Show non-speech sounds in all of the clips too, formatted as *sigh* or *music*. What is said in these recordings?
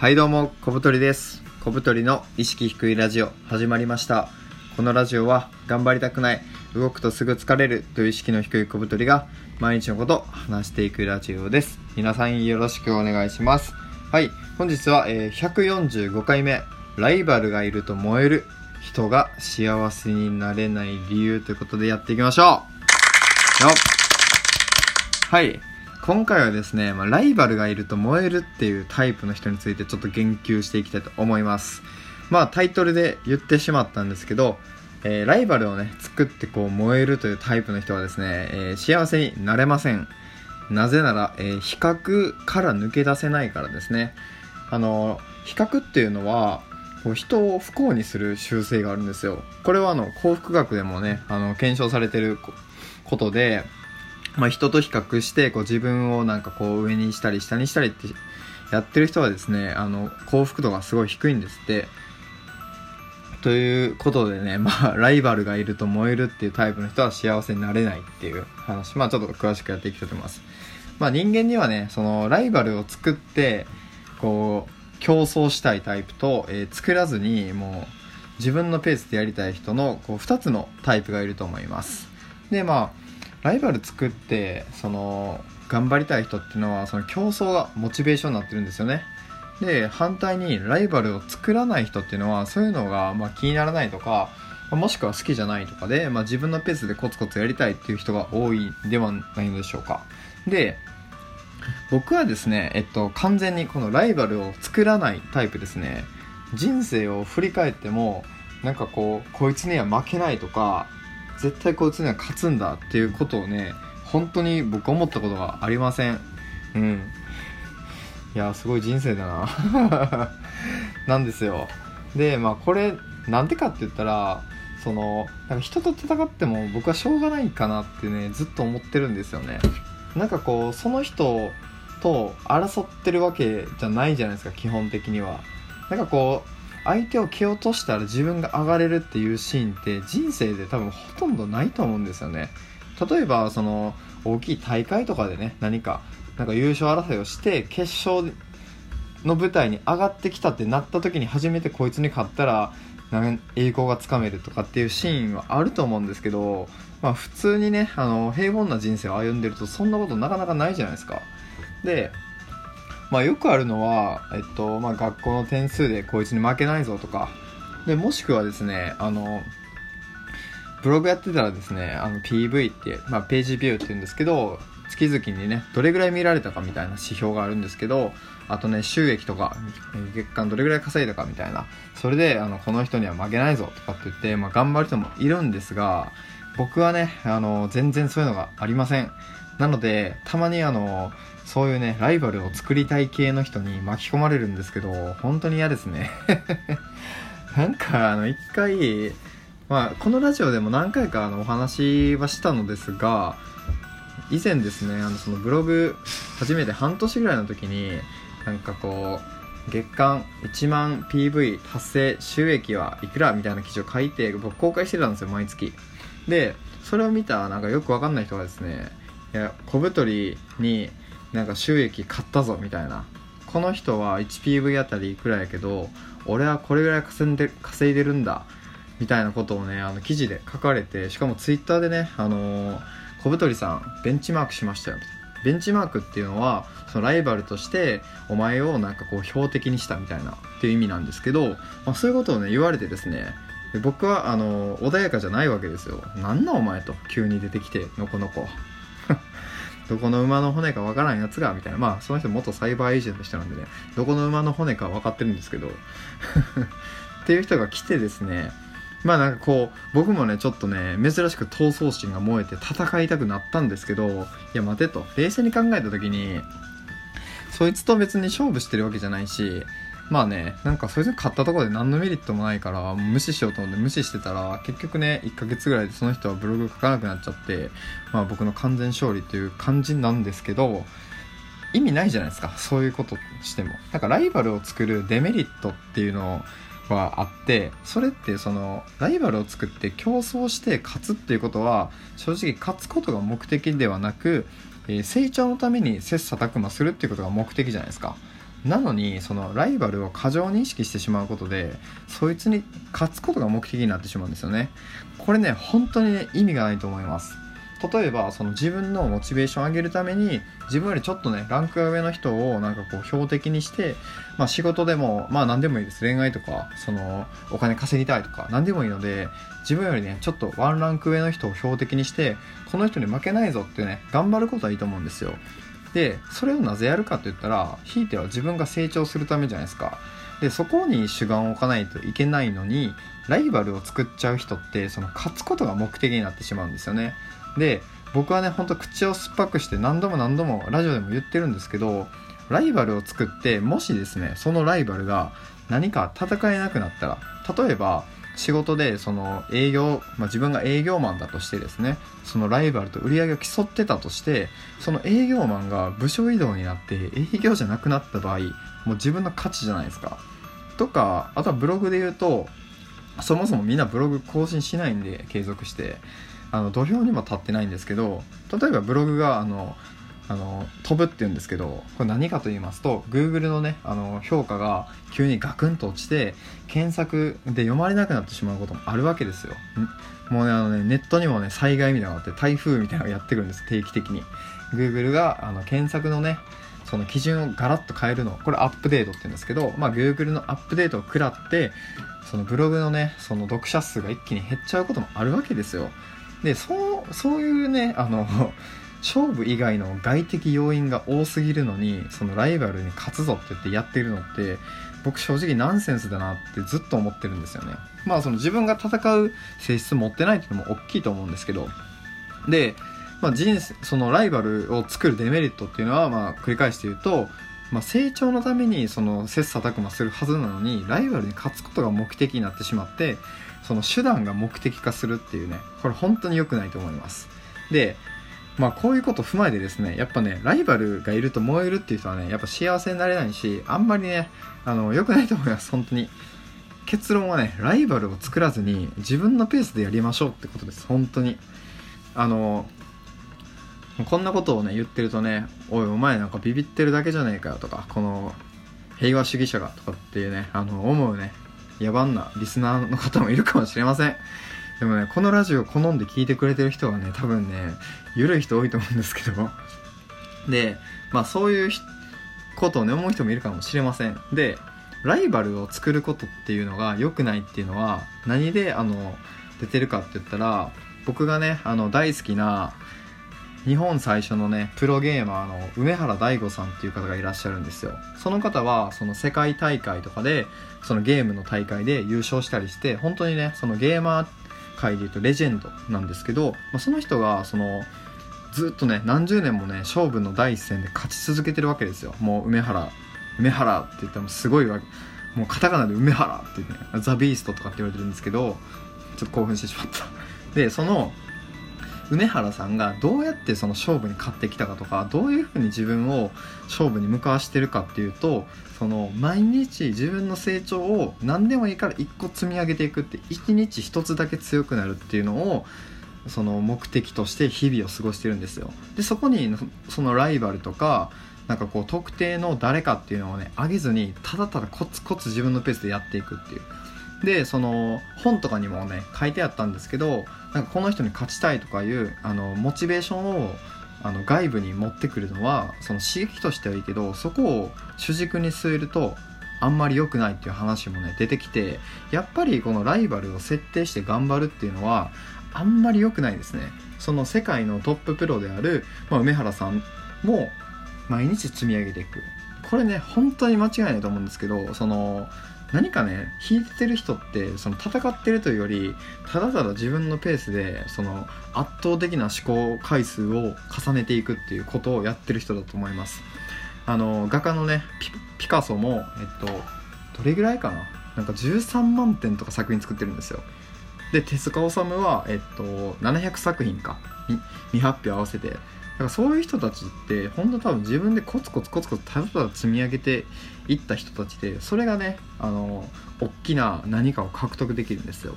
はいどうも、小太りです。小太りの意識低いラジオ始まりました。このラジオは頑張りたくない、動くとすぐ疲れるという意識の低い小太りが毎日のこと話していくラジオです。皆さんよろしくお願いします。はい、本日は、え145回目、ライバルがいると燃える人が幸せになれない理由ということでやっていきましょうよはい。今回はですね、まあ、ライバルがいると燃えるっていうタイプの人についてちょっと言及していきたいと思います。まあタイトルで言ってしまったんですけど、えーライバルをね、作ってこう燃えるというタイプの人はですね、えー幸せになれません。なぜなら、えー比較から抜け出せないからですね。あの、比較っていうのは、こう人を不幸にする習性があるんですよ。これはあの幸福学でもね、あの検証されてることで、まあ、人と比較してこう自分をなんかこう上にしたり下にしたりってやってる人はですねあの幸福度がすごい低いんですってということでね、まあ、ライバルがいると燃えるっていうタイプの人は幸せになれないっていう話、まあ、ちょっと詳しくやっていきたいと思います。まあ、人間にはね、そのライバルを作って、こう、競争したいタイプと、えー作らずに、もう、自分のペースでやりたい人の、こう、二つのタイプがいると思います。で、まあ、ライバル作って、その、頑張りたい人っていうのは、その競争がモチベーションになってるんですよね。で反対にライバルを作らない人っていうのはそういうのがまあ気にならないとかもしくは好きじゃないとかで、まあ、自分のペースでコツコツやりたいっていう人が多いではないのでしょうかで僕はですね、えっと、完全にこのライバルを作らないタイプですね人生を振り返ってもなんかこうこいつには負けないとか絶対こいつには勝つんだっていうことをね本当に僕思ったことがありません。うん。いやすごい人生だな。*laughs* なんですよ。でまあこれなんでかって言ったらそのなんか人と戦っても僕はしょうがないかなってねずっと思ってるんですよね。なんかこうその人と争ってるわけじゃないじゃないですか基本的には。なんかこう相手を蹴落としたら自分が上がれるっていうシーンって人生で多分ほとんどないと思うんですよね。例えばその大きい大会とかでね何かなんか優勝争いをして決勝の舞台に上がってきたってなった時に初めてこいつに勝ったら栄光がつかめるとかっていうシーンはあると思うんですけど、まあ、普通にねあの平凡な人生を歩んでるとそんなことなかなかないじゃないですか。で、まあ、よくあるのは、えっとまあ、学校の点数でこいつに負けないぞとか。でもしくはですねあのブログやってたらですねあの PV って、まあ、ページビューって言うんですけど月々にねどれぐらい見られたかみたいな指標があるんですけどあとね収益とか月間どれぐらい稼いだかみたいな。それであのこの人には負けないぞとかって言って、まあ、頑張る人もいるんですが僕はねあの全然そういうのがありません。なのでたまにあのそういうねライバルを作りたい系の人に巻き込まれるんですけど本当に嫌ですね。*laughs* なんかあの一回まあ、このラジオでも何回かあのお話はしたのですが以前ですねあのそのブログ初めて半年ぐらいの時になんかこう月間1万 PV 達成収益はいくらみたいな記事を書いて僕公開してたんですよ毎月。でそれを見たなんかよくわかんない人がですねいや小太りになんか収益買ったぞみたいな。この人は 1PV あたりいくらやけど俺はこれぐらい稼いで稼いでるんだみたいなことをねあの記事で書かれてしかもツイッターでねあのー小太りさんベンチマークしましたよ。みたいなベンチマークっていうのはそのライバルとしてお前をなんかこう標的にしたみたいなっていう意味なんですけど、まあ、そういうことをね言われてですね僕はあの穏やかじゃないわけですよ。なんなお前と急に出てきてのこのこ。どこの馬の骨かわからんやつがみたいな。まあその人元サイバーエージェントの人なんでねどこの馬の骨か分かってるんですけど。*laughs* っていう人が来てですねまあなんかこう僕もねちょっとね珍しく闘争心が燃えて戦いたくなったんですけどいや待てと。冷静に考えた時にそいつと別に勝負してるわけじゃないしまあねなんかそいつに勝ったところで何のメリットもないから無視しようと思って無視してたら結局ね1ヶ月ぐらいでその人はブログ書かなくなっちゃってまあ僕の完全勝利っていう感じなんですけど意味ないじゃないですかそういうことしても。なんかライバルを作るデメリットっていうのはあってそれってそのライバルを作って競争して勝つっていうことは正直勝つことが目的ではなく、え成長のために切磋琢磨するっていうことが目的じゃないですか。なのにそのライバルを過剰に意識してしまうことでそいつに勝つことが目的になってしまうんですよね。これね本当にね意味がないと思います。例えばその自分のモチベーションを上げるために自分よりちょっとねランクが上の人をなんかこう標的にして、まあ、仕事でもまあ何でもいいです。恋愛とかそのお金稼ぎたいとか何でもいいので自分よりねちょっとワンランク上の人を標的にしてこの人に負けないぞってね頑張ることはいいと思うんですよ。でそれをなぜやるかって言ったらひいては自分が成長するためじゃないですか。でそこに主眼を置かないといけないのにライバルを作っちゃう人ってその勝つことが目的になってしまうんですよね。で僕はねほんと口を酸っぱくして何度も何度もラジオでも言ってるんですけどライバルを作ってもしですねそのライバルが何か戦えなくなったら例えば仕事でその営業、まあ、自分が営業マンだとしてですねそのライバルと売り上げを競ってたとしてその営業マンが部署移動になって営業じゃなくなった場合もう自分の価値じゃないですか。とかあとはブログで言うとそもそもみんなブログ更新しないんで継続して。あの土俵にも立ってないんですけど例えばブログがあのあの飛ぶって言うんですけどこれ何かと言いますと Google のねあの評価が急にガクンと落ちて検索で読まれなくなってしまうこともあるわけですよ。もうねあのねネットにもね災害みたいなのがあって台風みたいなのがやってくるんです定期的に。Google があの検索のねその基準をガラッと変えるのこれアップデートって言うんですけど、まあ、Google のアップデートを食らってそのブログのねその読者数が一気に減っちゃうこともあるわけですよ。でそうそういうねあの勝負以外の外的要因が多すぎるのにそのライバルに勝つぞって言ってやってるのって僕正直ナンセンスだなってずっと思ってるんですよね。まあその自分が戦う性質持ってないっていうのも大きいと思うんですけど。で、まあ、人生そのライバルを作るデメリットっていうのはまあ繰り返して言うとまあ、成長のためにその切磋琢磨するはずなのにライバルに勝つことが目的になってしまってその手段が目的化するっていうねこれ本当に良くないと思います。でまあこういうことを踏まえてですねやっぱねライバルがいると燃えるっていう人はねやっぱ幸せになれないしあんまりねあの良くないと思います本当に。結論はねライバルを作らずに自分のペースでやりましょうってことです本当に。あのこんなことをね言ってるとねおいお前なんかビビってるだけじゃねえかよとかこの平和主義者がとかっていうねあの思うね野蛮なリスナーの方もいるかもしれません。でもね、このラジオ好んで聞いてくれてる人はね、多分ね、緩い人多いと思うんですけど、で、まあそういうことをね、思う人もいるかもしれません。で、ライバルを作ることっていうのが良くないっていうのは、何で、あの、出てるかって言ったら、僕がね、あの、大好きな、日本最初のね、プロゲーマーの梅原大吾さんっていう方がいらっしゃるんですよ。その方は、その世界大会とかで、そのゲームの大会で優勝したりして、本当にね、そのゲーマー界でいうとレジェンドなんですけど、まあ、その人がそのずっとね何十年もね勝負の第一線で勝ち続けてるわけですよ。もう梅原梅原って言ってもすごいわもうカタカナで梅原って言ってねザ・ビーストとかって言われてるんですけどちょっと興奮してしまった。でその梅原さんがどうやってその勝負に勝ってきたかとかどういうふうに自分を勝負に向かわしてるかっていうとその毎日自分の成長を何でもいいから1個積み上げていくって1日1つだけ強くなるっていうのをその目的として日々を過ごしてるんですよ。でそこにそのライバルとかなんかこう特定の誰かっていうのをね上げずにただただコツコツ自分のペースでやっていくっていう。でその本とかにもね書いてあったんですけどなんかこの人に勝ちたいとかいうあのモチベーションをあの外部に持ってくるのはその刺激としてはいいけどそこを主軸に据えるとあんまり良くないっていう話もね出てきてやっぱりこのライバルを設定して頑張るっていうのはあんまり良くないですね。その世界のトッププロである、まあ、梅原さんも毎日積み上げていく。これね本当に間違いないと思うんですけどその何かね引いてる人ってその戦ってるというよりただただ自分のペースでその圧倒的な思考回数を重ねていくっていうことをやってる人だと思います。あの画家のねピカソもえっとどれぐらいかな？なんか13万点とか作品作ってるんですよ。で手塚治虫は、えっと、700作品か未発表合わせてからそういう人たちって本当多分自分でコツコツコツコツただただ積み上げていった人たちでそれがねあの大きな何かを獲得できるんですよ。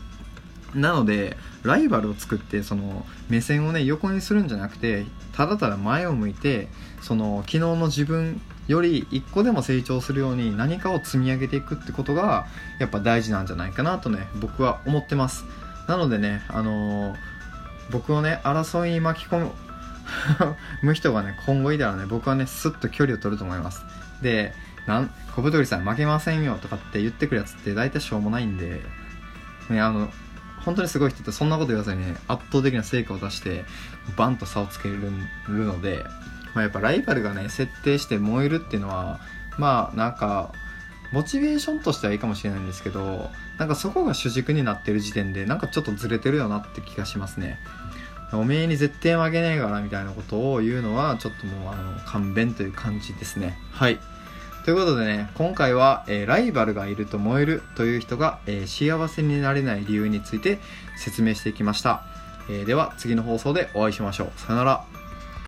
なのでライバルを作ってその目線をね横にするんじゃなくてただただ前を向いてその昨日の自分より一個でも成長するように何かを積み上げていくってことがやっぱ大事なんじゃないかなとね僕は思ってます。なのでねあのー、僕をね争いに巻き込 *laughs* む人がね今後いたらね。僕はねスッと距離を取ると思います。でなん小太りさん負けませんよとかって言ってくるやつって大体しょうもないんでねあの本当にすごい人ってそんなこと言わずにね圧倒的な成果を出してバンと差をつけるのでまあ、やっぱライバルがね設定して燃えるっていうのはまあなんかモチベーションとしてはいいかもしれないんですけどなんかそこが主軸になってる時点でなんかちょっとずれてるよなって気がしますね。おめえに絶対負けねえからみたいなことを言うのはちょっともうあの勘弁という感じですね。はい。ということでね今回は、えー、ライバルがいると燃えるという人が、えー、幸せになれない理由について説明していきました、えー、では次の放送でお会いしましょう。さよなら